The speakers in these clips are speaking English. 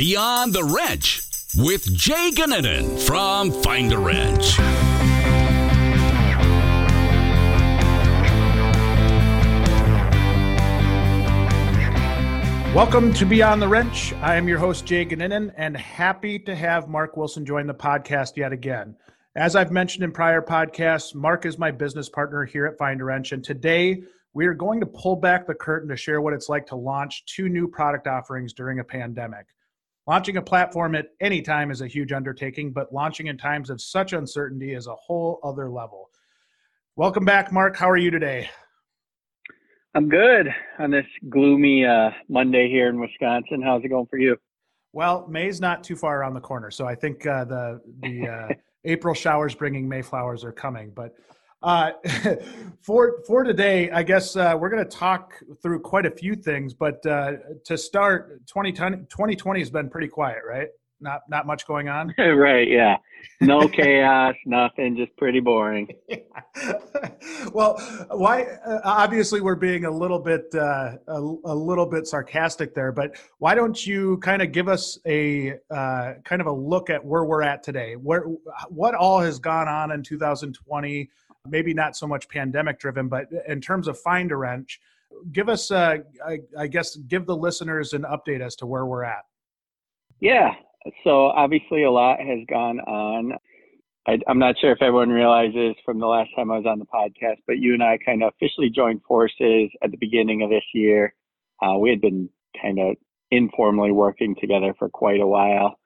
Beyond the Wrench with Jay Gunnanen from Find a Wrench. Welcome to Beyond the Wrench. I am your host, Jay Gunnanen, and happy to have Mark Wilson join the podcast yet again. As I've mentioned in prior podcasts, Mark is my business partner here at Find a Wrench, and today we are going to pull back the curtain to share what it's like to launch two new product offerings during a pandemic. Launching a platform at any time is a huge undertaking, but launching in times of such uncertainty is a whole other level. Welcome back, Mark. How are you today? I'm good on this gloomy uh, Monday here in Wisconsin. How's it going for you? Well, May's not too far around the corner, so I think uh, the the uh, April showers bringing Mayflowers are coming. But uh, for for today, I guess uh, we're going to talk through quite a few things. But uh, to start, 2020, 2020 has been pretty quiet, right? Not not much going on. right. Yeah. No chaos. Nothing. Just pretty boring. well, why? Uh, obviously, we're being a little bit uh, a, a, little bit sarcastic there, but why don't you kind of give us a uh, kind of a look at where we're at today? Where what all has gone on in 2020? Maybe not so much pandemic driven, but in terms of find a wrench, give us, uh, I, I guess, give the listeners an update as to where we're at. Yeah, so obviously a lot has gone on. I, am not sure if everyone realizes from the last time I was on the podcast, but you and I kind of officially joined forces at the beginning of this year. Uh, we had been kind of informally working together for quite a while,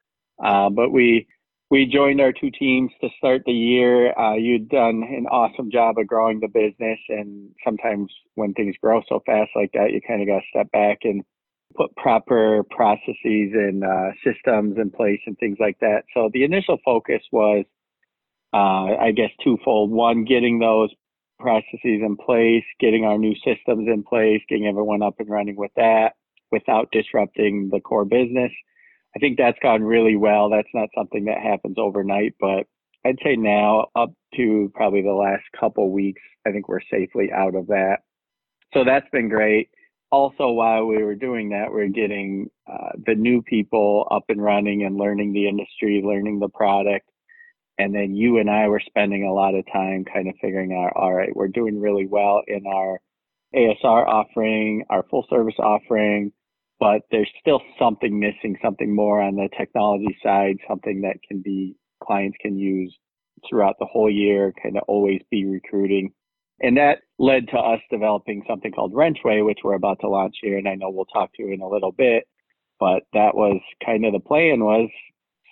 uh, but we we joined our two teams to start the year. Uh, you'd done an awesome job of growing the business, and sometimes when things grow so fast like that, you kind of got to step back and put proper processes and uh, systems in place and things like that. So the initial focus was, uh, I guess, twofold. One, getting those processes in place, getting our new systems in place, getting everyone up and running with that without disrupting the core business. I think that's gone really well. That's not something that happens overnight, but I'd say now up to probably the last couple weeks, I think we're safely out of that. So that's been great also while we were doing that we are getting uh, the new people up and running and learning the industry learning the product and then you and i were spending a lot of time kind of figuring out all right we're doing really well in our asr offering our full service offering but there's still something missing something more on the technology side something that can be clients can use throughout the whole year kind of always be recruiting and that led to us developing something called Wrenchway, which we're about to launch here, and I know we'll talk to you in a little bit. But that was kind of the plan was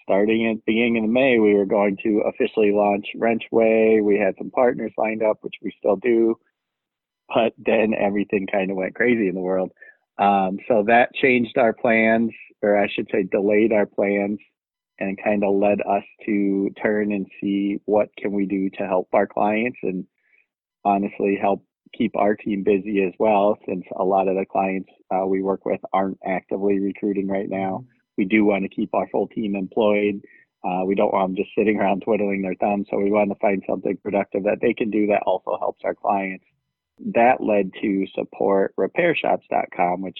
starting at the beginning of May, we were going to officially launch Wrenchway. We had some partners lined up, which we still do. But then everything kind of went crazy in the world. Um, so that changed our plans, or I should say delayed our plans and kind of led us to turn and see what can we do to help our clients and honestly help keep our team busy as well since a lot of the clients uh, we work with aren't actively recruiting right now. We do want to keep our full team employed. Uh, we don't want them just sitting around twiddling their thumbs so we want to find something productive that they can do that also helps our clients that led to support repairshops.com which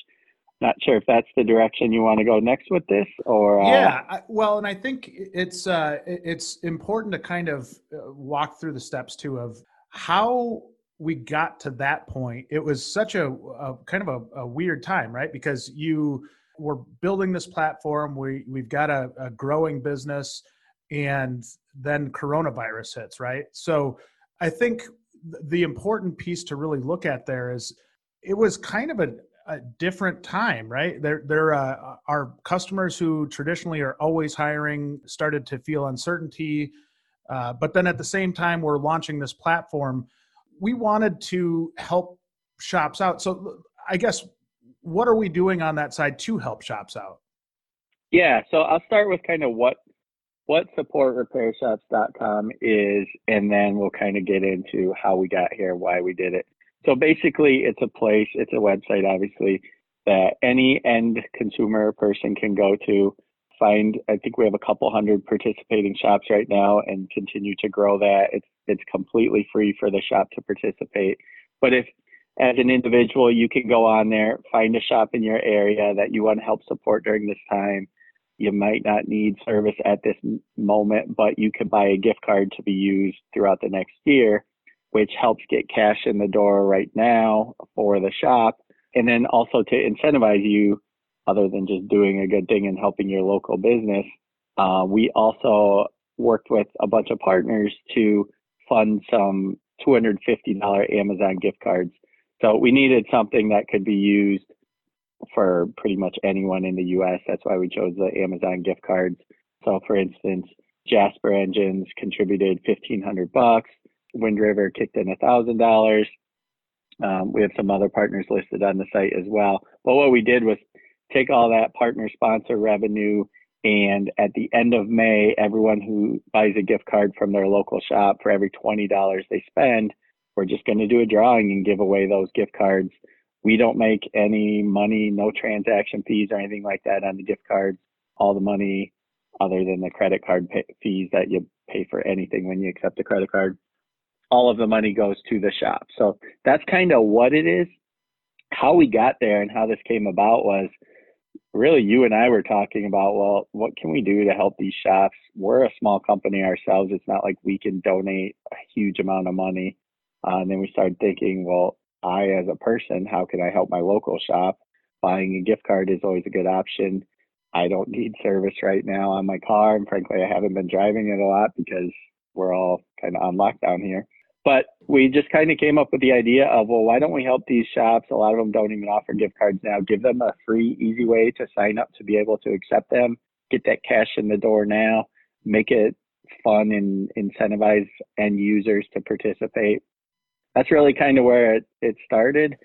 not sure if that's the direction you want to go next with this or uh... yeah well and i think it's uh, it's important to kind of uh, walk through the steps too of how we got to that point. It was such a, a kind of a, a, weird time right? Because you were building this platform we we've got a, a growing business and then coronavirus hits right? So i think the important piece to really look at there is it was kind of a, a different time, right? There, there uh, are customers who traditionally are always hiring started to feel uncertainty. Uh, but then at the same time, we're launching this platform. We wanted to help shops out. So I guess what are we doing on that side to help shops out? Yeah, so I'll start with kind of what what supportrepairshops.com is, and then we'll kind of get into how we got here, why we did it. So basically, it's a place, it's a website, obviously, that any end consumer person can go to find i think we have a couple hundred participating shops right now and continue to grow that it's it's completely free for the shop to participate but if as an individual you can go on there find a shop in your area that you want to help support during this time you might not need service at this moment, but you could buy a gift card to be used throughout the next year, which helps get cash in the door right now for the shop. And then also to incentivize you, other than just doing a good thing and helping your local business, uh, we also worked with a bunch of partners to fund some $250 Amazon gift cards. So we needed something that could be used for pretty much anyone in the US. That's why we chose the Amazon gift cards. So for instance, Jasper Engines contributed 1500 bucks. Wind River kicked in a $1,000. Um, we have some other partners listed on the site as well. But what we did was take all that partner sponsor revenue and at the end of May, everyone who buys a gift card from their local shop for every $20 they spend, we're just going to do a drawing and give away those gift cards. We don't make any money, no transaction fees or anything like that on the gift cards. All the money, other than the credit card pay- fees that you pay for anything when you accept a credit card, all of the money goes to the shop. So that's kind of what it is. How we got there and how this came about was really you and I were talking about, well, what can we do to help these shops? We're a small company ourselves. It's not like we can donate a huge amount of money. Uh, and then we started thinking, well, I, as a person, how can I help my local shop? Buying a gift card is always a good option. I don't need service right now on my car. And frankly, I haven't been driving it a lot because we're all kind of on lockdown here. But we just kind of came up with the idea of, well, why don't we help these shops? A lot of them don't even offer gift cards now. Give them a free, easy way to sign up to be able to accept them, get that cash in the door now, make it fun and incentivize end users to participate. That's really kind of where it, it started.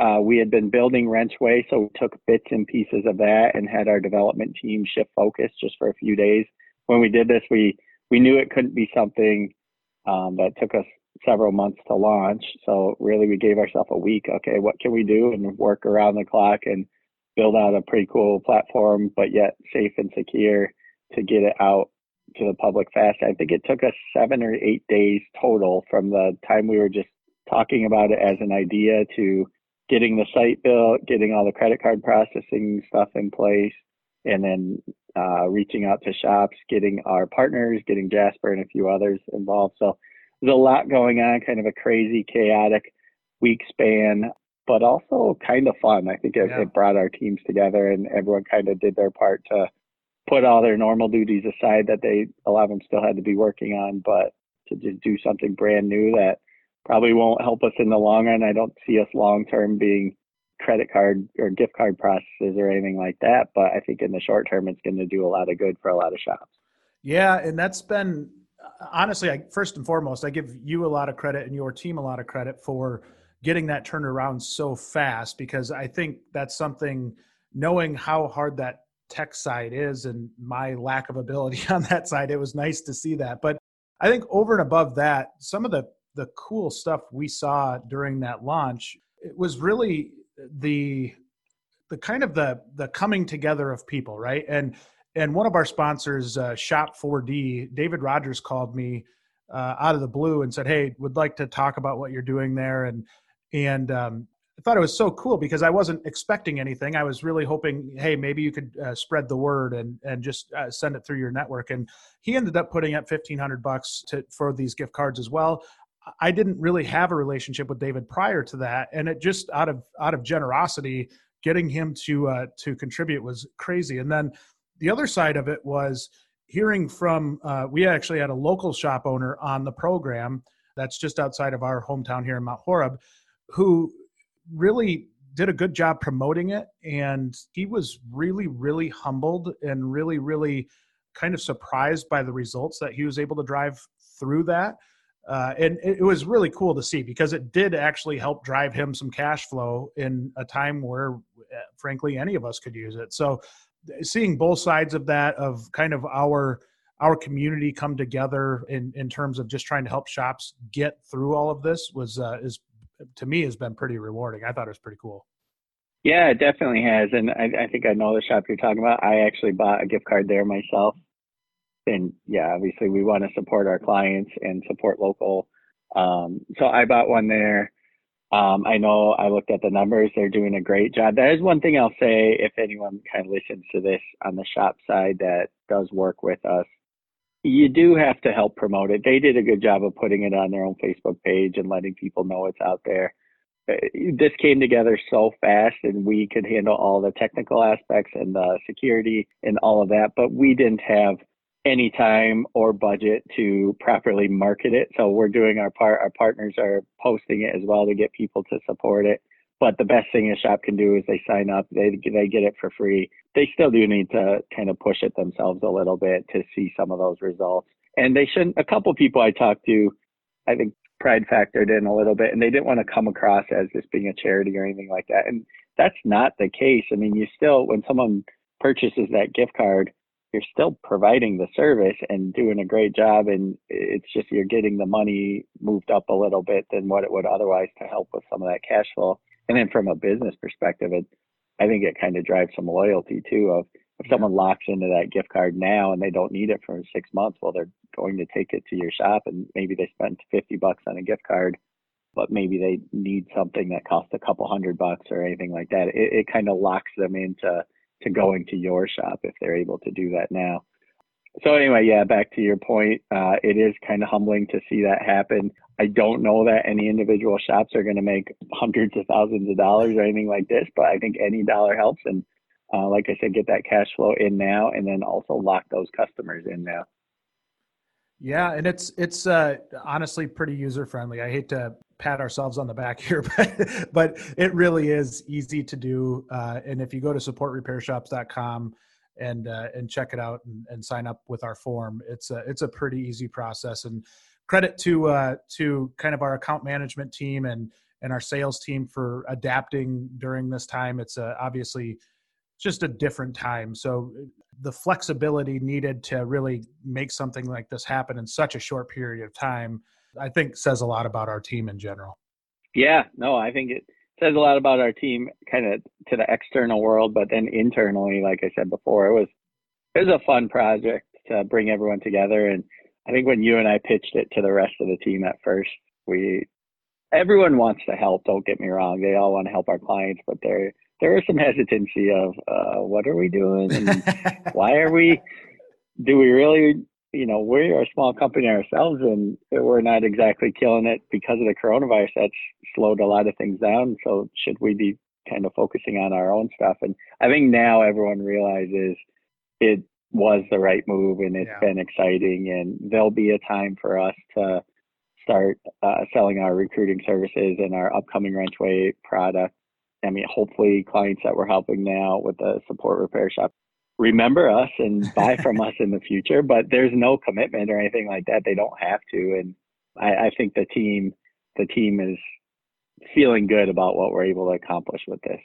Uh, we had been building Wrenchway, so we took bits and pieces of that and had our development team shift focus just for a few days. When we did this, we we knew it couldn't be something um, that took us several months to launch. So really, we gave ourselves a week. Okay, what can we do and work around the clock and build out a pretty cool platform, but yet safe and secure to get it out to the public fast. I think it took us seven or eight days total from the time we were just talking about it as an idea to getting the site built, getting all the credit card processing stuff in place, and then uh, reaching out to shops, getting our partners, getting Jasper and a few others involved. So there's a lot going on, kind of a crazy, chaotic week span, but also kind of fun. I think it, yeah. it brought our teams together and everyone kind of did their part to put all their normal duties aside that they, a lot of them still had to be working on, but to just do something brand new that probably won't help us in the long run. I don't see us long term being credit card or gift card processes or anything like that. But I think in the short term, it's going to do a lot of good for a lot of shops. Yeah, and that's been honestly, I, first and foremost, I give you a lot of credit and your team a lot of credit for getting that turned around so fast because I think that's something knowing how hard that tech side is and my lack of ability on that side, it was nice to see that. But I think over and above that, some of the the cool stuff we saw during that launch, it was really the the kind of the the coming together of people, right? And and one of our sponsors, uh, Shop 4D, David Rogers called me uh, out of the blue and said, "Hey, would like to talk about what you're doing there." And and um, I thought it was so cool because I wasn't expecting anything. I was really hoping, hey, maybe you could uh, spread the word and and just uh, send it through your network. And he ended up putting up fifteen hundred bucks to for these gift cards as well. I didn't really have a relationship with David prior to that, and it just out of out of generosity, getting him to uh, to contribute was crazy. And then the other side of it was hearing from uh, we actually had a local shop owner on the program that's just outside of our hometown here in Mount Horeb who really did a good job promoting it and he was really really humbled and really really kind of surprised by the results that he was able to drive through that uh, and it was really cool to see because it did actually help drive him some cash flow in a time where uh, frankly any of us could use it so seeing both sides of that of kind of our our community come together in in terms of just trying to help shops get through all of this was uh, is to me has been pretty rewarding. I thought it was pretty cool. Yeah, it definitely has, and I, I think I know the shop you're talking about. I actually bought a gift card there myself, and yeah, obviously we want to support our clients and support local. Um, so I bought one there. Um, I know I looked at the numbers; they're doing a great job. That is one thing I'll say. If anyone kind of listens to this on the shop side that does work with us, you do have to help promote it. They did a good job of putting it on their own Facebook page and letting people know it's out there. Uh, this came together so fast, and we could handle all the technical aspects and the security and all of that, but we didn't have any time or budget to properly market it. So we're doing our part. Our partners are posting it as well to get people to support it. But the best thing a shop can do is they sign up, they they get it for free. They still do need to kind of push it themselves a little bit to see some of those results. And they shouldn't. A couple people I talked to, I think pride factored in a little bit, and they didn't want to come across as this being a charity or anything like that. And that's not the case. I mean, you still when someone purchases that gift card, you're still providing the service and doing a great job and it's just you're getting the money moved up a little bit than what it would otherwise to help with some of that cash flow. And then from a business perspective it i think it kind of drives some loyalty too of if someone locks into that gift card now and they don't need it for six months well they're going to take it to your shop and maybe they spent 50 bucks on a gift card but maybe they need something that costs a couple hundred bucks or anything like that. It, it kind of locks them into to going to your shop if they're able to do that now. So anyway, yeah, back to your point, uh, it is kind of humbling to see that happen. I don't know that any individual shops are going to make hundreds of thousands of dollars or anything like this, but I think any dollar helps. And uh, like I said, get that cash flow in now, and then also lock those customers in now. Yeah, and it's it's uh, honestly pretty user friendly. I hate to pat ourselves on the back here, but but it really is easy to do. Uh, and if you go to supportrepairshops.com and uh, and check it out and, and, sign up with our form, it's a it's a pretty easy process. And credit to uh, to kind of our account management team and and our sales team for adapting during this time. It's uh, obviously just a different time. So the flexibility needed to really make something like this happen in such a short period of time, I think says a lot about our team in general. Yeah, no, I think it says a lot about our team kind of to the external world, but then internally, like I said before, it was it was a fun project to bring everyone together. And I think when you and I pitched it to the rest of the team at first, we everyone wants to help. Don't get me wrong; they all want to help our clients, but they're there was some hesitancy of uh, what are we doing and why are we do we really you know we're a small company ourselves and we're not exactly killing it because of the coronavirus. That's slowed a lot of things down. So should we be kind of focusing on our own stuff? And i think now everyone realizes it was the right move and it's yeah. been exciting and there'll be a time for us to start uh, selling our recruiting services and our upcoming Wrenchway product I mean, hopefully, clients that we're helping now with the support repair shop remember us and buy from us in the future. But there's no commitment or anything like that. They don't have to, and I, I think the team, the team is feeling good about what we're able to accomplish with this.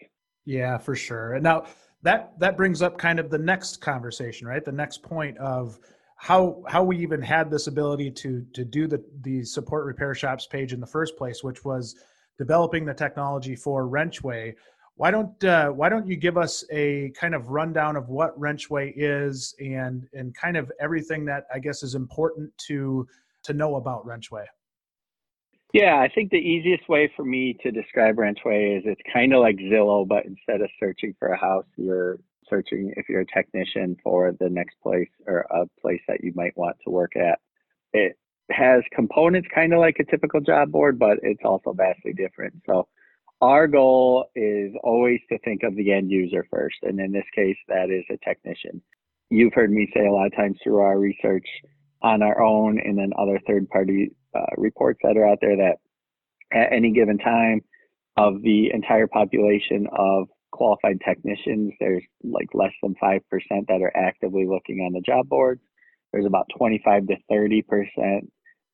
Yeah, for sure. And now that that brings up kind of the next conversation, right? The next point of how how we even had this ability to to do the the support repair shops page in the first place, which was developing the technology for Wrenchway. Why don't uh, Why don't you give us a kind of rundown of what Wrenchway is and and kind of everything that I guess is important to to know about Wrenchway? Yeah, I think the easiest way for me to describe Wrenchway is it's kind of like Zillow, but instead of searching for a house, you're searching if you're a technician for the next place or a place that you might want to work at. It has components kind of like a typical job board, but it's also vastly different. So our goal is always to think of the end user first. And in this case, that is a technician. You've heard me say a lot of times through our research on our own and then other third party uh, reports that are out there that at any given time of the entire population of qualified technicians, there's like less than 5% that are actively looking on the job boards. There's about 25 to 30%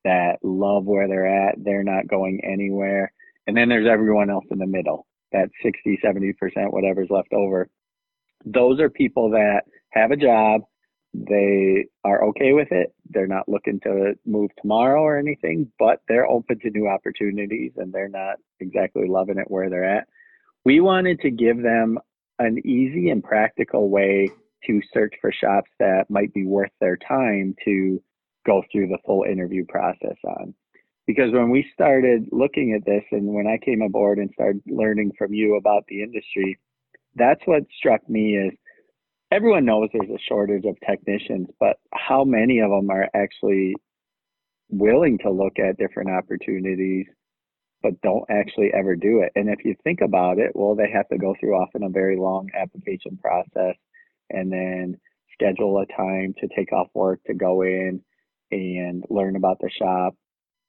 that love where they're at. They're not going anywhere. And then there's everyone else in the middle, that 60, 70%, whatever's left over. Those are people that have a job. They are okay with it. They're not looking to move tomorrow or anything, but they're open to new opportunities and they're not exactly loving it where they're at. We wanted to give them an easy and practical way to search for shops that might be worth their time to go through the full interview process on. because when we started looking at this and when I came aboard and started learning from you about the industry, that's what struck me is everyone knows there's a shortage of technicians, but how many of them are actually willing to look at different opportunities but don't actually ever do it. And if you think about it, well, they have to go through often a very long application process and then schedule a time to take off work to go in and learn about the shop.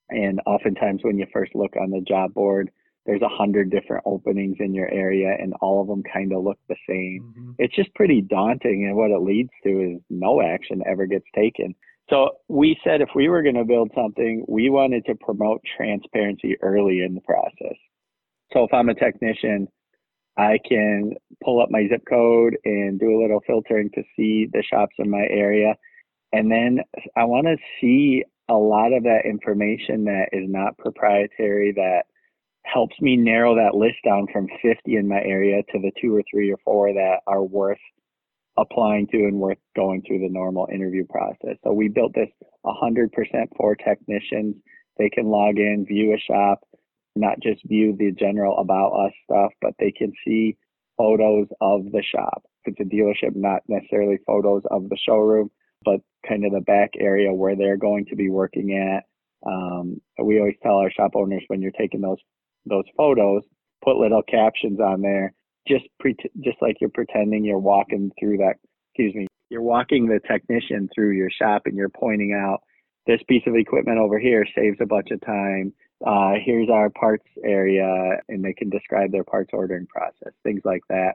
And oftentimes, when you first look on the job board, there's a hundred different openings in your area, and all of them kind of look the same. Mm-hmm. It's just pretty daunting, and what it leads to is no action ever gets taken. So we said if we were going to build something, we wanted to promote transparency early in the process. So if I'm a technician, I can pull up my zip code and do a little filtering to see the shops in my area. And then I want to see a lot of that information that is not proprietary that helps me narrow that list down from 50 in my area to the two or three or four that are worth applying to and worth going through the normal interview process. So we built this 100% for technicians. They can log in, view a shop, not just view the general about us stuff, but they can see photos of the shop. If it's a dealership, not necessarily photos of the showroom, but kind of the back area where they're going to be working at. Um, we always tell our shop owners when you're taking those those photos, put little captions on there just pre- just like you're pretending you're walking through that excuse me you're walking the technician through your shop and you're pointing out this piece of equipment over here saves a bunch of time uh, here's our parts area and they can describe their parts ordering process things like that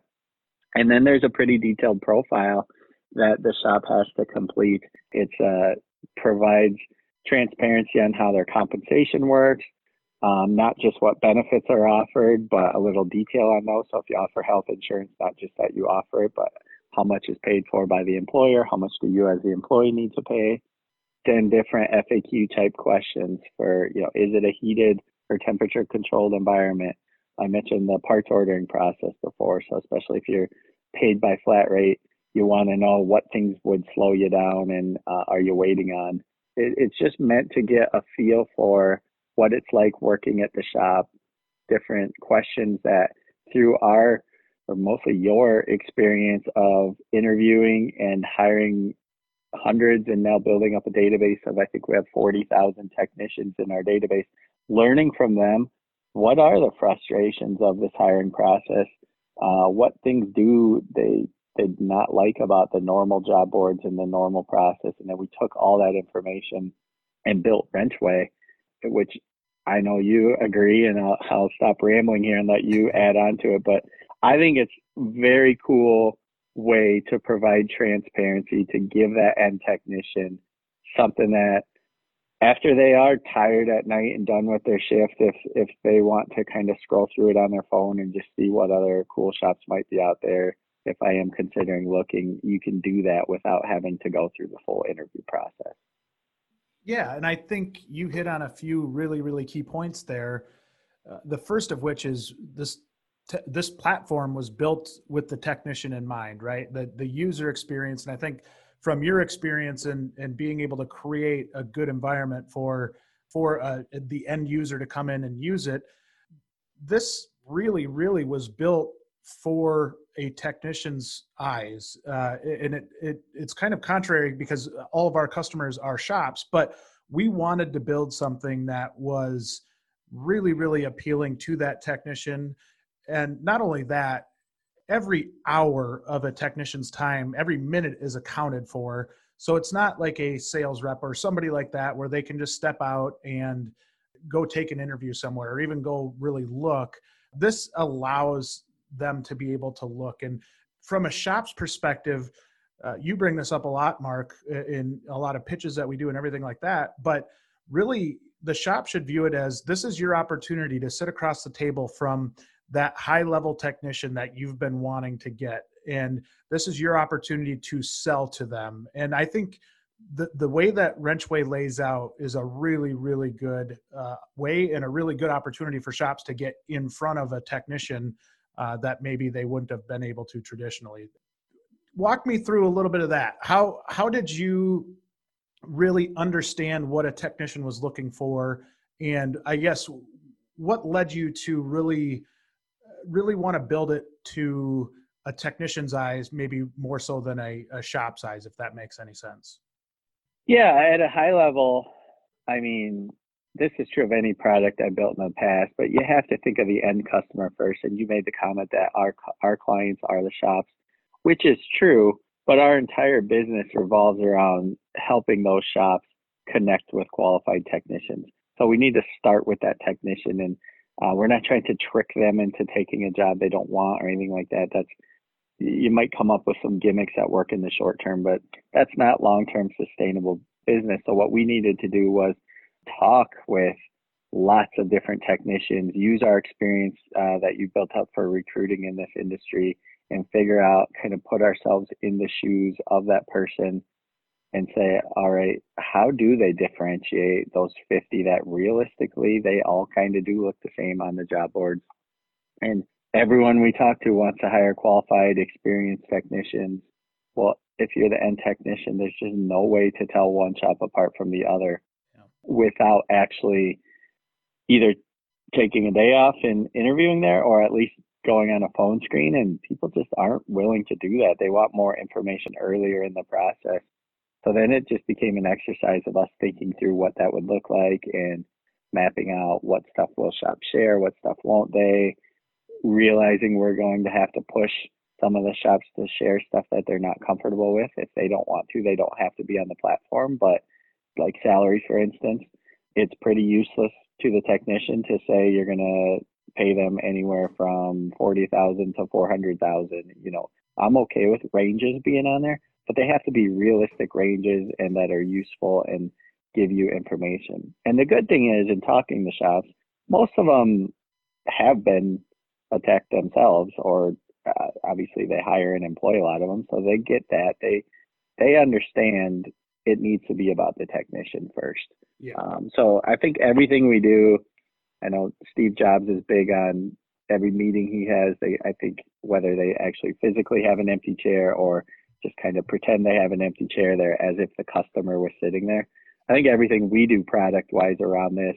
and then there's a pretty detailed profile that the shop has to complete it uh, provides transparency on how their compensation works um, not just what benefits are offered, but a little detail on those. So if you offer health insurance, not just that you offer it, but how much is paid for by the employer, how much do you as the employee need to pay? Then different FAQ type questions for, you know, is it a heated or temperature controlled environment? I mentioned the parts ordering process before. So especially if you're paid by flat rate, you want to know what things would slow you down and uh, are you waiting on? It, it's just meant to get a feel for what it's like working at the shop, different questions that through our or mostly your experience of interviewing and hiring hundreds and now building up a database of I think we have 40,000 technicians in our database, learning from them what are the frustrations of this hiring process? Uh, what things do they did not like about the normal job boards and the normal process? And then we took all that information and built Wrenchway, which I know you agree, and I'll, I'll stop rambling here and let you add on to it. But I think it's very cool way to provide transparency to give that end technician something that after they are tired at night and done with their shift if if they want to kind of scroll through it on their phone and just see what other cool shops might be out there if i am considering looking you can do that without having to go through the full interview process yeah, and I think you hit on a few really, really key points there. Uh, the first of which is this te- this platform was built with the technician in mind, right? The the user experience, and I think from your experience and and being able to create a good environment for for uh, the end user to come in and use it, this really, really was built for a technician's eyes uh, and it, it it's kind of contrary because all of our customers are shops but we wanted to build something that was really really appealing to that technician. And not only that every hour of a technician's time every minute is accounted for. So it's not like a sales rep or somebody like that where they can just step out and go take an interview somewhere or even go really look. This allows them to be able to look. And from a shop's perspective, uh, you bring this up a lot, Mark, in a lot of pitches that we do and everything like that. But really, the shop should view it as this is your opportunity to sit across the table from that high level technician that you've been wanting to get. And this is your opportunity to sell to them. And I think the, the way that Wrenchway lays out is a really, really good uh, way and a really good opportunity for shops to get in front of a technician uh, that maybe they wouldn't have been able to traditionally. Walk me through a little bit of that. How how did you really understand what a technician was looking for and I guess what led you to really really want to build it to a technician's eyes, maybe more so than a, a shop's eyes, if that makes any sense. Yeah, at a high level, I mean, this is true of any product I built in the past, but you have to think of the end customer first. And you made the comment that our our clients are the shops, which is true. But our entire business revolves around helping those shops connect with qualified technicians. So we need to start with that technician, and uh, we're not trying to trick them into taking a job they don't want or anything like that. That's you might come up with some gimmicks that work in the short term, but that's not long term sustainable business. So what we needed to do was talk with lots of different technicians, use our experience uh, that you built up for recruiting in this industry, and figure out kind of put ourselves in the shoes of that person and say, all right, how do they differentiate those 50 that realistically they all kind of do look the same on the job boards? And everyone we talk to wants to hire qualified, experienced technicians. Well, if you're the end technician, there's just no way to tell one shop apart from the other. Without actually either taking a day off and interviewing there or at least going on a phone screen and people just aren't willing to do that. They want more information earlier in the process. So then it just became an exercise of us thinking through what that would look like and mapping out what stuff will shop share, what stuff won't they, realizing we're going to have to push some of the shops to share stuff that they're not comfortable with. If they don't want to, they don't have to be on the platform. But like salaries, for instance, it's pretty useless to the technician to say you're going to pay them anywhere from 40,000 to 400,000. You know, I'm okay with ranges being on there, but they have to be realistic ranges and that are useful and give you information. And the good thing is in talking to shops, most of them have been attacked themselves or uh, obviously they hire and employ a lot of them so they get that they they understand it needs to be about the technician first. Yeah. Um, so i think everything we do i know steve jobs is big on every meeting he has. They i think whether they actually physically have an empty chair or just kind of pretend they have an empty chair there as if the customer was sitting there. I think everything we do product wise around this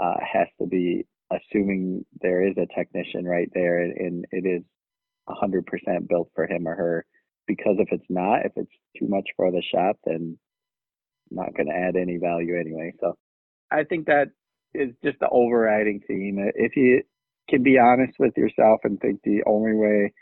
uh, has to be assuming there is a technician right there and it is 100% built for him or her. Because if it's not if it's too much for the shop then not going to add any value anyway so i think that is just the overriding theme if you can be honest with yourself and think the only way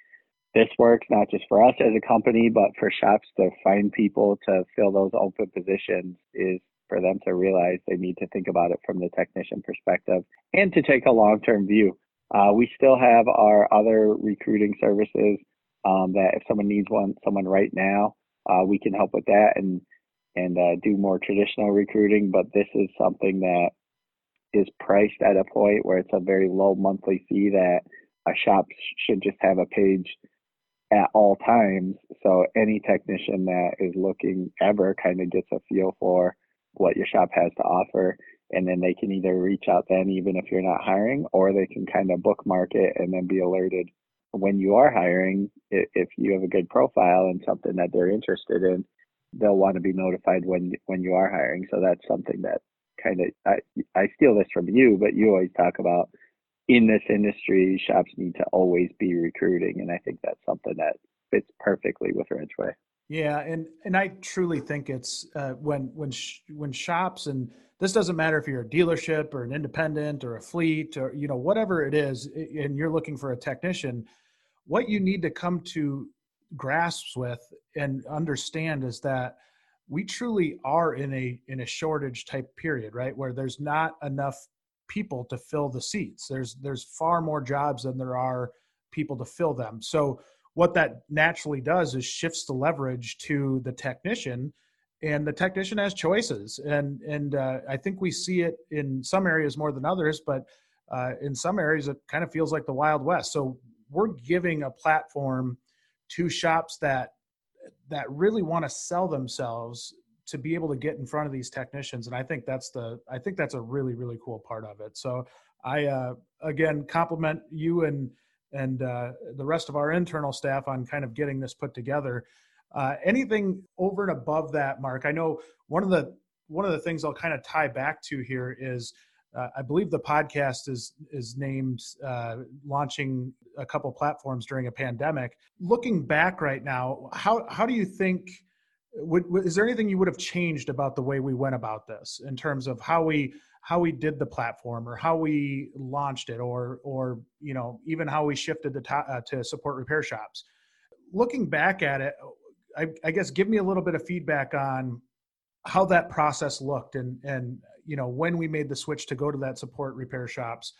this works not just for us as a company but for shops to find people to fill those open positions is for them to realize they need to think about it from the technician perspective and to take a long term view. Uh, we still have our other recruiting services um, that if someone needs one, someone right now, uh, we can help with that and and uh, do more traditional recruiting. But this is something that is priced at a point where it's a very low monthly fee that a shop should just have a page at all times. So any technician that is looking ever kind of gets a feel for what your shop has to offer and then they can either reach out then even if you're not hiring or they can kind of bookmark it and then be alerted when you are hiring if you have a good profile and something that they're interested in they'll want to be notified when when you are hiring so that's something that kind of I, I steal this from you but you always talk about in this industry shops need to always be recruiting and i think that's something that fits perfectly with Wrenchway. yeah, and and I truly think it's uh, when when sh- when shops and this doesn't matter if you're a dealership or an independent or a fleet or you know whatever it is, and you're looking for a technician, what you need to come to grasps with and understand is that we truly are in a in a shortage type period, right? Where there's not enough people to fill the seats. There's there's far more jobs than there are people to fill them. So what that naturally does is shifts the leverage to the technician and the technician has choices and and uh, i think we see it in some areas more than others but uh, in some areas it kind of feels like the wild west so we're giving a platform to shops that that really want to sell themselves to be able to get in front of these technicians and i think that's the i think that's a really really cool part of it so i uh, again compliment you and and uh, the rest of our internal staff on kind of getting this put together. Uh, anything over and above that, Mark? I know one of the one of the things I'll kind of tie back to here is uh, I believe the podcast is is named uh, launching a couple platforms during a pandemic. Looking back right now, how how do you think? Would, is there anything you would have changed about the way we went about this in terms of how we how we did the platform or how we launched it or or you know even how we shifted to uh, to support repair shops looking back at it I, I, guess give me a little bit of feedback on how that process looked and and you know when we made the switch to go to that support repair shops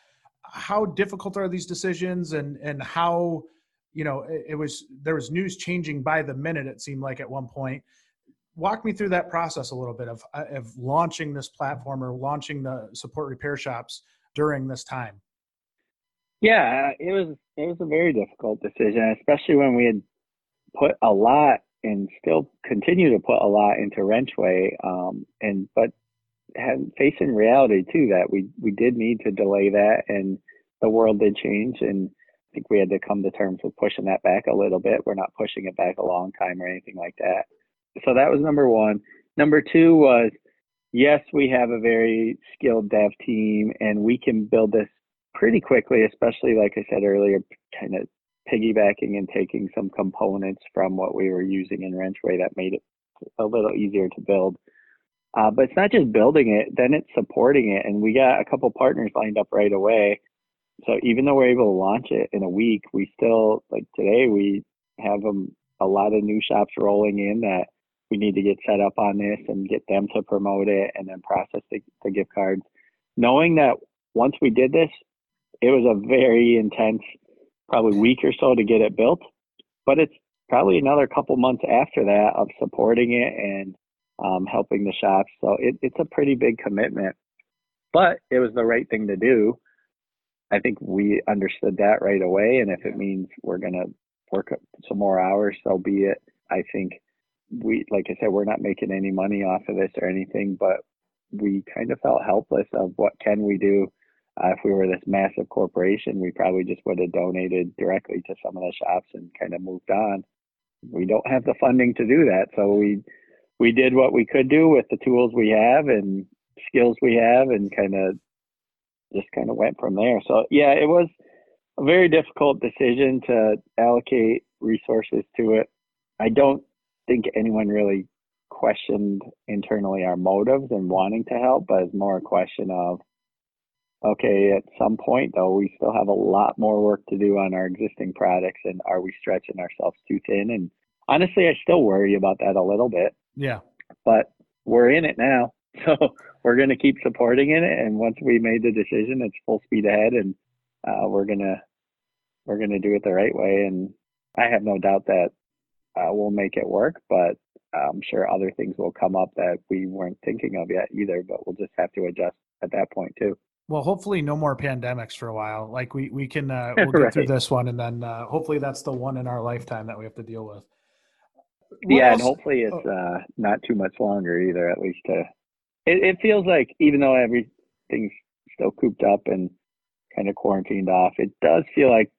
how difficult are these decisions? And and how you know it, it was there was news changing by the minute it seemed like at one point. Walk me through that process a little bit of uh, of launching this platform or launching the support repair shops during this time. Yeah it was it was a very difficult decision especially when we had put a lot and still continue to put a lot into Wrenchway. Um, and but have, facing reality too that we we did need to delay that, and the world did change, and I think we had to come to terms with pushing that back a little bit. We're not pushing it back a long time or anything like that. So that was number one. Number two was yes, we have a very skilled dev team, and we can build this pretty quickly, especially like I said earlier, kind of piggybacking and taking some components from what we were using in Wrenchway that made it a little easier to build. Uh, but it's not just building it, then it's supporting it. And we got a couple partners lined up right away. So even though we're able to launch it in a week, we still, like today, we have um, a lot of new shops rolling in that we need to get set up on this and get them to promote it and then process the, the gift cards. Knowing that once we did this, it was a very intense probably week or so to get it built, but it's probably another couple months after that of supporting it and um, helping the shops. So it, it's a pretty big commitment, but it was the right thing to do. I think we understood that right away. And if it means we're going to work some more hours, so be it. I think we, like I said, we're not making any money off of this or anything, but we kind of felt helpless of what can we do uh, if we were this massive corporation, we probably just would have donated directly to some of the shops and kind of moved on. We don't have the funding to do that, so we we did what we could do with the tools we have and skills we have, and kind of just kind of went from there. So yeah, it was a very difficult decision to allocate resources to it. I don't think anyone really questioned internally our motives and wanting to help, but it's more a question of okay, at some point though, we still have a lot more work to do on our existing products and are we stretching ourselves too thin? And honestly, I still worry about that a little bit. Yeah. But we're in it now. So we're going to keep supporting it. And once we made the decision, it's full speed ahead and uh, we're going to, we're going to do it the right way. And I have no doubt that uh, we'll make it work, but I'm sure other things will come up that we weren't thinking of yet either, but we'll just have to adjust at that point too. Well, hopefully, no more pandemics for a while. Like we we can uh, we'll get right. through this one, and then uh, hopefully that's the one in our lifetime that we have to deal with. What yeah, else? and hopefully it's oh. uh, not too much longer either. At least to it, it feels like even though everything's still cooped up and kind of quarantined off, it does feel like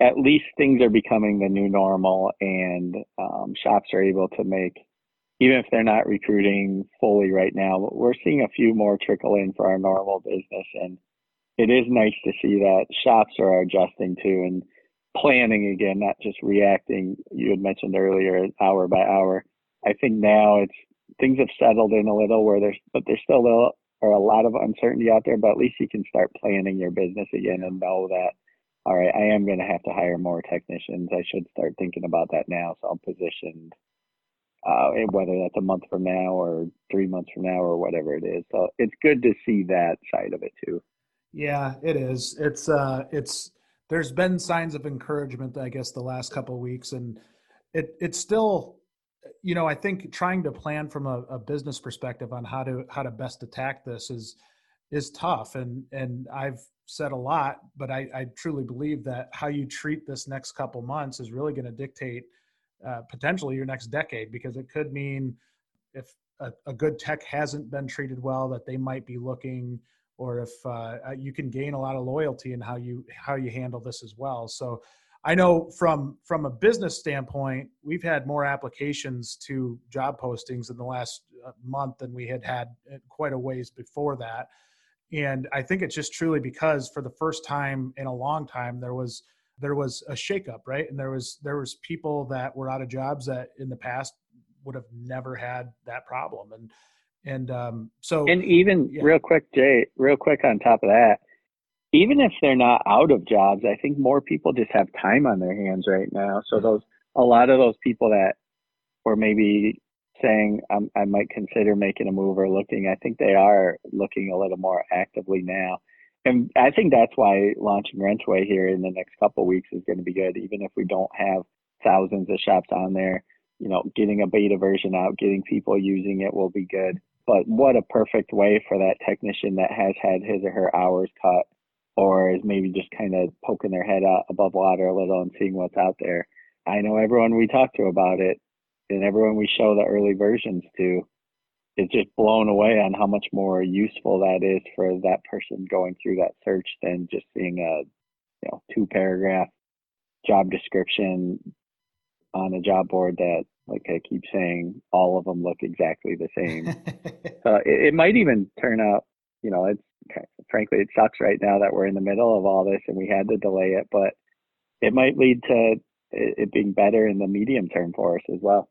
at least things are becoming the new normal, and um, shops are able to make even if they're not recruiting fully right now, we're seeing a few more trickle in for our normal business. And it is nice to see that shops are adjusting to and planning again, not just reacting. You had mentioned earlier, hour by hour. I think now it's things have settled in a little where there's, but there's still little, or a lot of uncertainty out there, but at least you can start planning your business again and know that, all right, I am going to have to hire more technicians. I should start thinking about that now. So I'm positioned uh, whether that's a month from now or three months from now or whatever it is. So it's good to see that side of it too. Yeah, it is. It's uh, it's there's been signs of encouragement, I guess, the last couple weeks, and it it's still, you know, I think trying to plan from a, a business perspective on how to how to best attack this is is tough, and and I've said a lot, but I, I truly believe that how you treat this next couple months is really going to dictate uh, potentially your next decade because it could mean if a, a, good tech hasn't been treated well that they might be looking or if uh, uh, you can gain a lot of loyalty in how you how you handle this as well. So i know from from a business standpoint we've had more applications to job postings in the last uh, month than we had had quite a ways before that. And I think it's just truly because for the first time in a long time there was there was a shakeup, right? And there was there was people that were out of jobs that in the past would have never had that problem, and and um, so and even yeah. real quick, Jay, real quick on top of that, even if they're not out of jobs, I think more people just have time on their hands right now. So those a lot of those people that were maybe saying um, I might consider making a move or looking, I think they are looking a little more actively now. And I think that's why launching Wrenchway here in the next couple weeks is going to be good, even if we don't have thousands of shops on there. You know, getting a beta version out, getting people using it will be good. But what a perfect way for that technician that has had his or her hours cut or is maybe just kind of poking their head out above water a little and seeing what's out there. I know everyone we talk to about it and everyone we show the early versions to is just blown away on how much more useful that is for that person going through that search than just seeing a you know two paragraph job description on a job board that like I keep saying all of them look exactly the same. uh, it, it might even turn out you know it's frankly it sucks right now that we're in the middle of all this and we had to delay it but it might lead to it being better in the medium term for us as well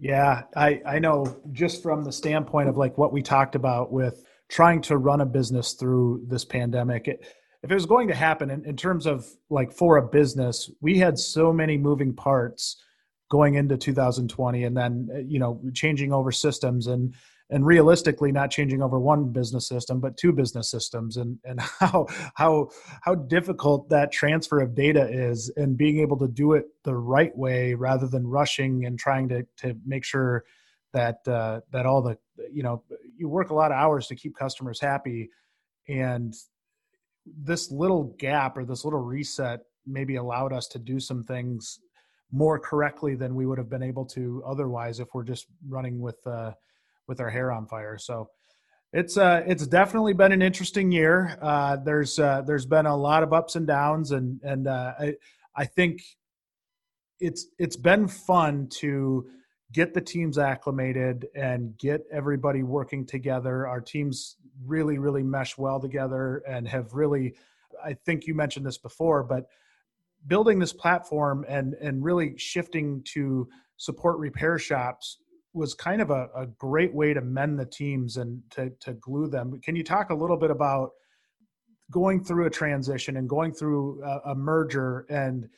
yeah, I, I know just from the standpoint of like what we talked about with trying to run a business through this pandemic, it, if it was going to happen in, in terms of like for a business, we had so many moving parts going into 2020 and then, uh, you know, changing over systems and and realistically not changing over one business system but two business systems and and how how how difficult that transfer of data is and being able to do it the right way rather than rushing and trying to to make sure that uh, that all the you know you work a lot of hours to keep customers happy and this little gap or this little reset maybe allowed us to do some things more correctly than we would have been able to otherwise if we're just running with uh, with our hair on fire. So it's uh it's definitely been an interesting year. Uh, there's uh, there's been a lot of ups and downs, and and uh, I I think it's it's been fun to get the teams acclimated and get everybody working together. Our teams really really mesh well together and have really. I think you mentioned this before, but building this platform and and really shifting to support repair shops was kind of a, a great way to mend the teams and to, to glue them. Can you talk a little bit about going through a transition and going through a, a merger and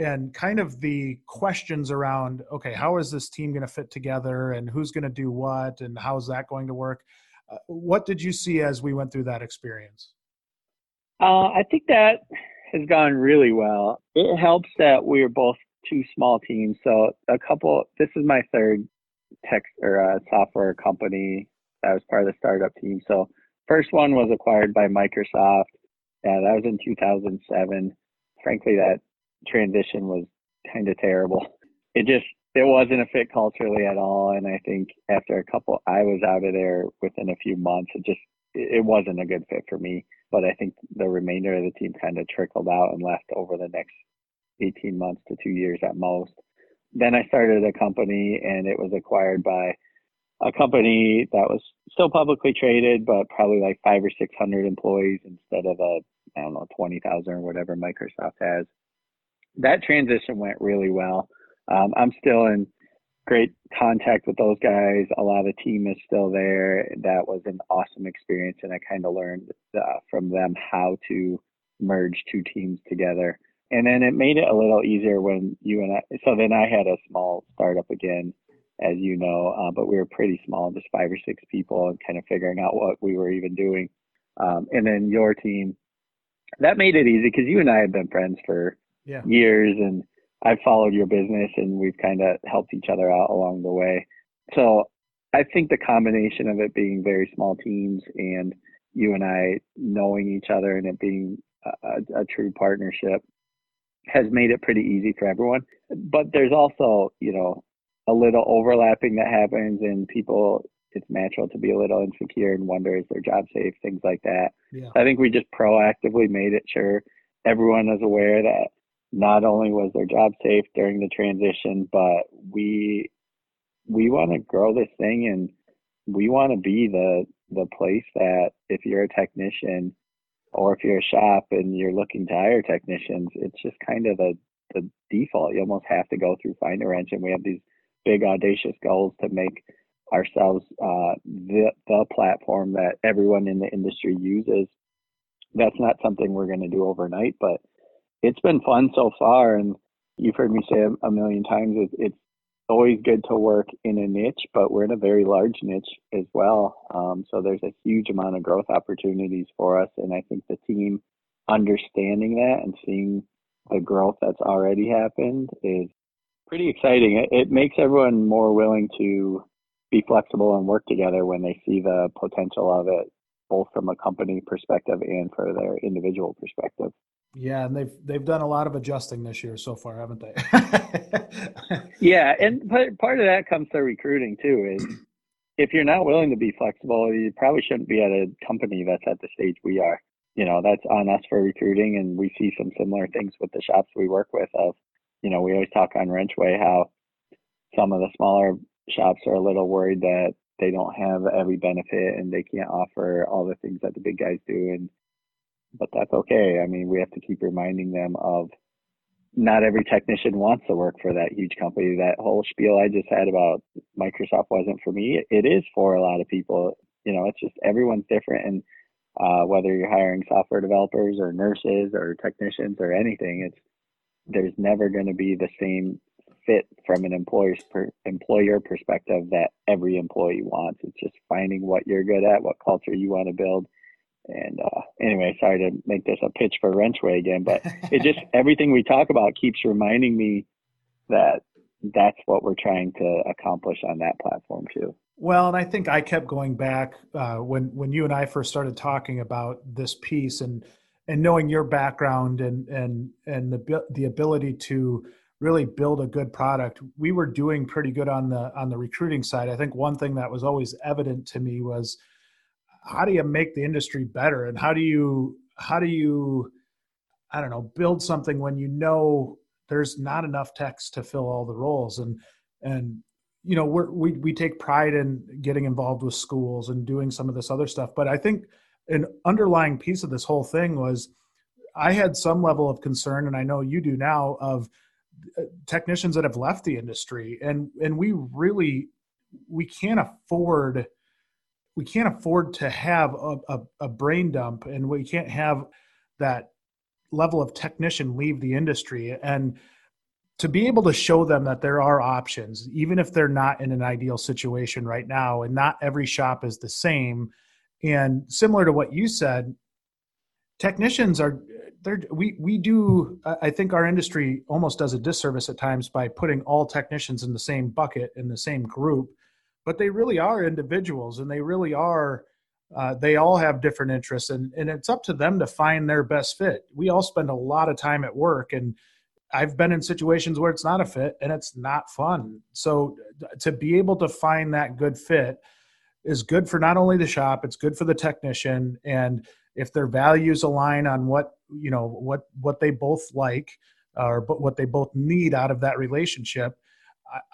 and kind of the questions around okay how is this team going to fit together and who's going to do what and how's that going to work? Uh, what did you see as we went through that experience? Uh, i think that has gone really well. It helps that we are both two small teams so a couple this is my third tech or a software company that was part of the startup team. So first one was acquired by Microsoft. Yeah, that was in 2007. Frankly, that transition was kind of terrible. It just it wasn't a fit culturally at all, and I think after a couple, I was out of there within a few months. It just it wasn't a good fit for me. But I think the remainder of the team kind of trickled out and left over the next 18 months to two years at most then I started a company and it was acquired by a company that was still publicly traded, but probably like five or 600 employees instead of a, I don't know, 20,000 or whatever Microsoft has. That transition went really well. Um, I'm still in great contact with those guys. A lot of the team is still there. That was an awesome experience. And I kind of learned uh, from them how to merge two teams together and then it made it a little easier when you and I. So then I had a small startup again, as you know, uh, but we were pretty small, just five or six people, and kind of figuring out what we were even doing. Um, and then your team, that made it easy because you and I have been friends for yeah. years, and I've followed your business, and we've kind of helped each other out along the way. So I think the combination of it being very small teams and you and I knowing each other and it being a, a true partnership has made it pretty easy for everyone. But there's also, you know, a little overlapping that happens and people it's natural to be a little insecure and wonder is their job safe, things like that. Yeah. I think we just proactively made it sure everyone is aware that not only was their job safe during the transition, but we we want to grow this thing and we want to be the the place that if you're a technician or if you're a shop and you're looking to hire technicians, it's just kind of the the default. You almost have to go through Find a Wrench, and we have these big audacious goals to make ourselves uh, the the platform that everyone in the industry uses. That's not something we're going to do overnight, but it's been fun so far. And you've heard me say a, million times, it, it's always good to work in a niche, but we're in a very large niche as well. Um, so there's a huge amount of growth opportunities for us, and I think the team understanding that and seeing the growth that's already happened is pretty exciting. It, it makes everyone more willing to be flexible and work together when they see the potential of it, both from a company perspective and for their individual perspective. Yeah, and they've they've done a lot of adjusting this year so far, haven't they? yeah, and part of that comes to recruiting too. Is if you're not willing to be flexible, you probably shouldn't be at a company that's at the stage we are. You know, that's on us for recruiting, and we see some similar things with the shops we work with. Of, you know, we always talk on Wrenchway how some of the smaller shops are a little worried that they don't have every benefit and they can't offer all the things that the big guys do, and but that's okay. I mean, we have to keep reminding them of not every technician wants to work for that huge company. That whole spiel I just had about Microsoft wasn't for me. It is for a lot of people. You know, it's just everyone's different, and uh, whether you're hiring software developers or nurses or technicians or anything, it's there's never going to be the same fit from an employer's per, employer perspective that every employee wants. It's just finding what you're good at, what culture you want to build, and uh, anyway, sorry to make this a pitch for Wrenchway again, but it just everything we talk about keeps reminding me that that's what we're trying to accomplish on that platform too. Well, and I think I kept going back uh, when when you and I first started talking about this piece, and and knowing your background and and and the the ability to really build a good product. We were doing pretty good on the on the recruiting side. I think one thing that was always evident to me was how do you make the industry better? And how do you how do you i don't know build something when you know there's not enough techs to fill all the roles? And and you know we we take pride in getting involved with schools and doing some of this other stuff. But i think an underlying piece of this whole thing was i had some level of concern and i know you do now of uh, technicians that have left the industry. And and we really we can't afford we can't afford to have a, a, a brain dump and we can't have that level of technician leave the industry. And to be able to show them that there are options even if they're not in an ideal situation right now and not every shop is the same. And similar to what you said technicians are there we we do i think our industry almost does a disservice at times by putting all technicians in the same bucket in the same group but they really are individuals and they really are uh, they all have different interests and, and it's up to them to find their best fit. We all spend a lot of time at work and i've been in situations where it's not a fit and it's not fun. So to be able to find that good fit is good for not only the shop it's good for the technician and if their values align on what you know what what they both like or what they both need out of that relationship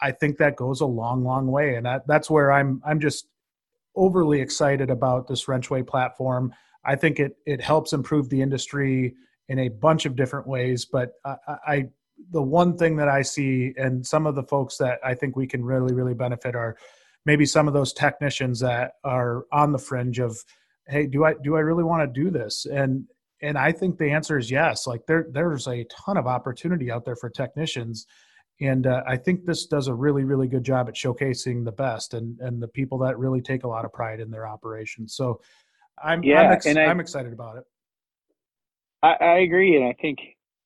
I think that goes a long, long way, and that, that's where I'm. I'm just overly excited about this Wrenchway platform. I think it it helps improve the industry in a bunch of different ways. But I, I the one thing that I see, and some of the folks that I think we can really, really benefit are maybe some of those technicians that are on the fringe of, hey, do I do I really want to do this? And and I think the answer is yes. Like there there's a ton of opportunity out there for technicians and uh, I think this does a really really good job at showcasing the best and and the people that really take a lot of pride in their operations. So I'm yeah, I'm, ex- and I, am excited about it. I, I agree, and I think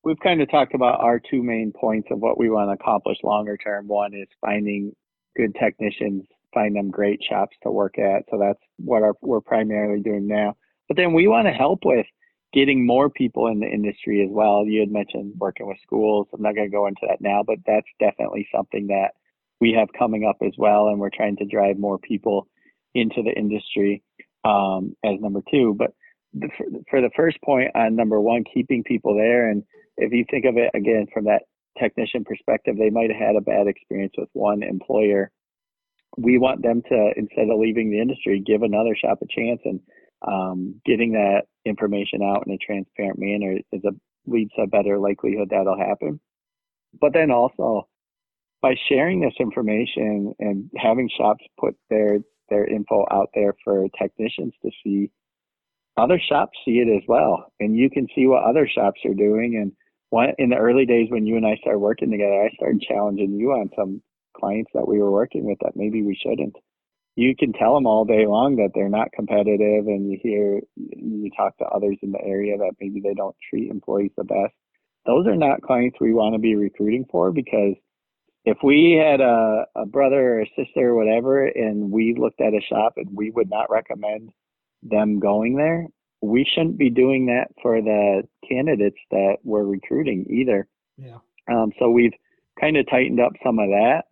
we've kind of talked about our two main points of what we want to accomplish longer term. One is finding good technicians, find them great shops to work at. So that's what our, we're primarily doing now. But then we want to help with getting more people in the industry as well. You had mentioned working with schools. I'm not going to go into that now, but that's definitely something that we have coming up as well. And we're trying to drive more people into the industry um, as number two. But the, for the first point on number one, keeping people there. And if you think of it again from that technician perspective, they might have had a bad experience with one employer we want them to instead of leaving the industry, give another shop a chance and um, getting that information out in a transparent manner is a leads to a better likelihood that'll happen. But then also by sharing this information and having shops put their their info out there for technicians to see, other shops see it as well, and you can see what other shops are doing. And one in the early days when you and I started working together, I started challenging you on some clients that we were working with that maybe we shouldn't. You can tell them all day long that they're not competitive, and you hear you talk to others in the area that maybe they don't treat employees the best. Those are not clients we want to be recruiting for because if we had a, a brother or a sister or whatever, and we looked at a shop and we would not recommend them going there, we shouldn't be doing that for the candidates that we're recruiting either. Yeah. Um, so we've kind of tightened up some of that,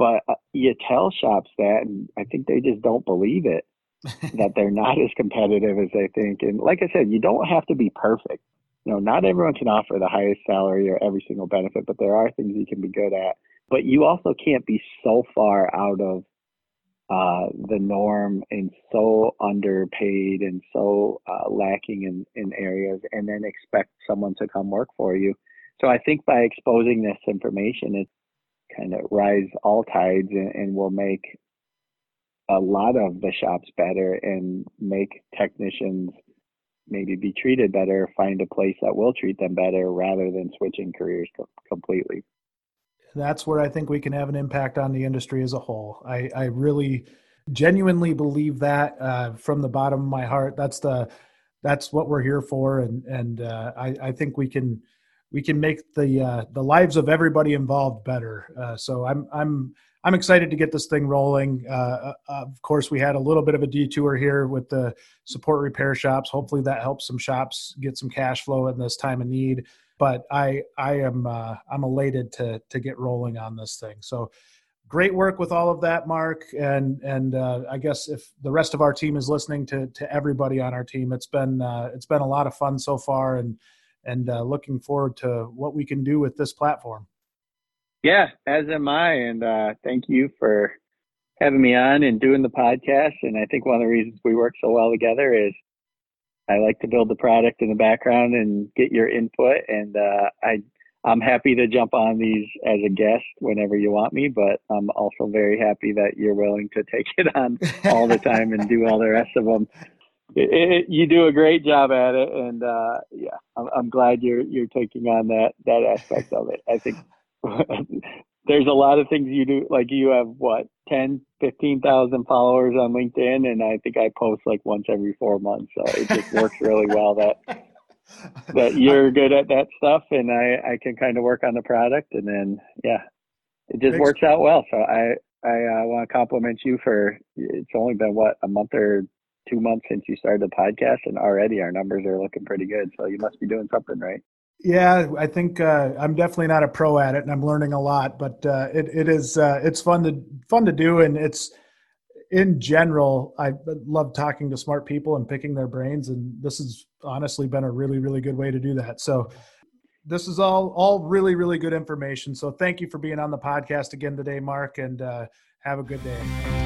but uh, you tell shops that, and I think they just don't believe it that they're not as competitive as they think. And like I said, you don't have to be perfect. You know, not everyone can offer the highest salary or every single benefit, but there are things you can be good at but you also can't be so far out of uh, the norm and so underpaid and so uh, lacking in, in areas and then expect someone to come work for you. So I think by exposing this information, it kind of rise all tides and, and will make a lot of the shops better and make technicians maybe be treated better, find a place that will treat them better rather than switching careers co- completely that's where I think we can have an impact on the industry as a whole. I, I really genuinely believe that uh, from the bottom of my heart. That's the that's what we're here for, and and uh, I, I think we can we can make the uh, the lives of everybody involved better. Uh, so I'm I'm I'm excited to get this thing rolling. Uh, uh, of course, we had a little bit of a detour here with the support repair shops. Hopefully, that helps some shops get some cash flow in this time of need but I I am uh, I'm elated to to get rolling on this thing. So great work with all of that, Mark, and and uh, I guess if the rest of our team is listening to to everybody on our team, it's been uh, it's been a lot of fun so far, and and uh, looking forward to what we can do with this platform. Yeah, as am I, and uh, thank you for having me on and doing the podcast. And I think one of the reasons we work so well together is I like to build the product in the background and get your input. And uh, I I'm happy to jump on these as a guest whenever you want me, but I'm also very happy that you're willing to take it on all the time and do all the rest of them. It, it, you do a great job at it, and uh, yeah, I'm, I'm glad you're you're taking on that that aspect of it. I think there's a lot of things you do. Like you have what 10, 15,000 followers on LinkedIn, and I think I post like once every four months. So it just works really well that that you're good at that stuff, and I I can kind of work on the product, and then yeah, it just works out well. So I I uh, want to compliment you for it's only been what a month or two months since you started the podcast, and already our numbers are looking pretty good. So you must be doing something right. Yeah, I think uh, I'm definitely not a pro at it, and I'm learning a lot. But uh, it it is uh, it's fun to fun to do, and it's in general. I love talking to smart people and picking their brains, and this has honestly been a really really good way to do that. So this is all all really really good information. So thank you for being on the podcast again today, Mark, and uh, have a good day.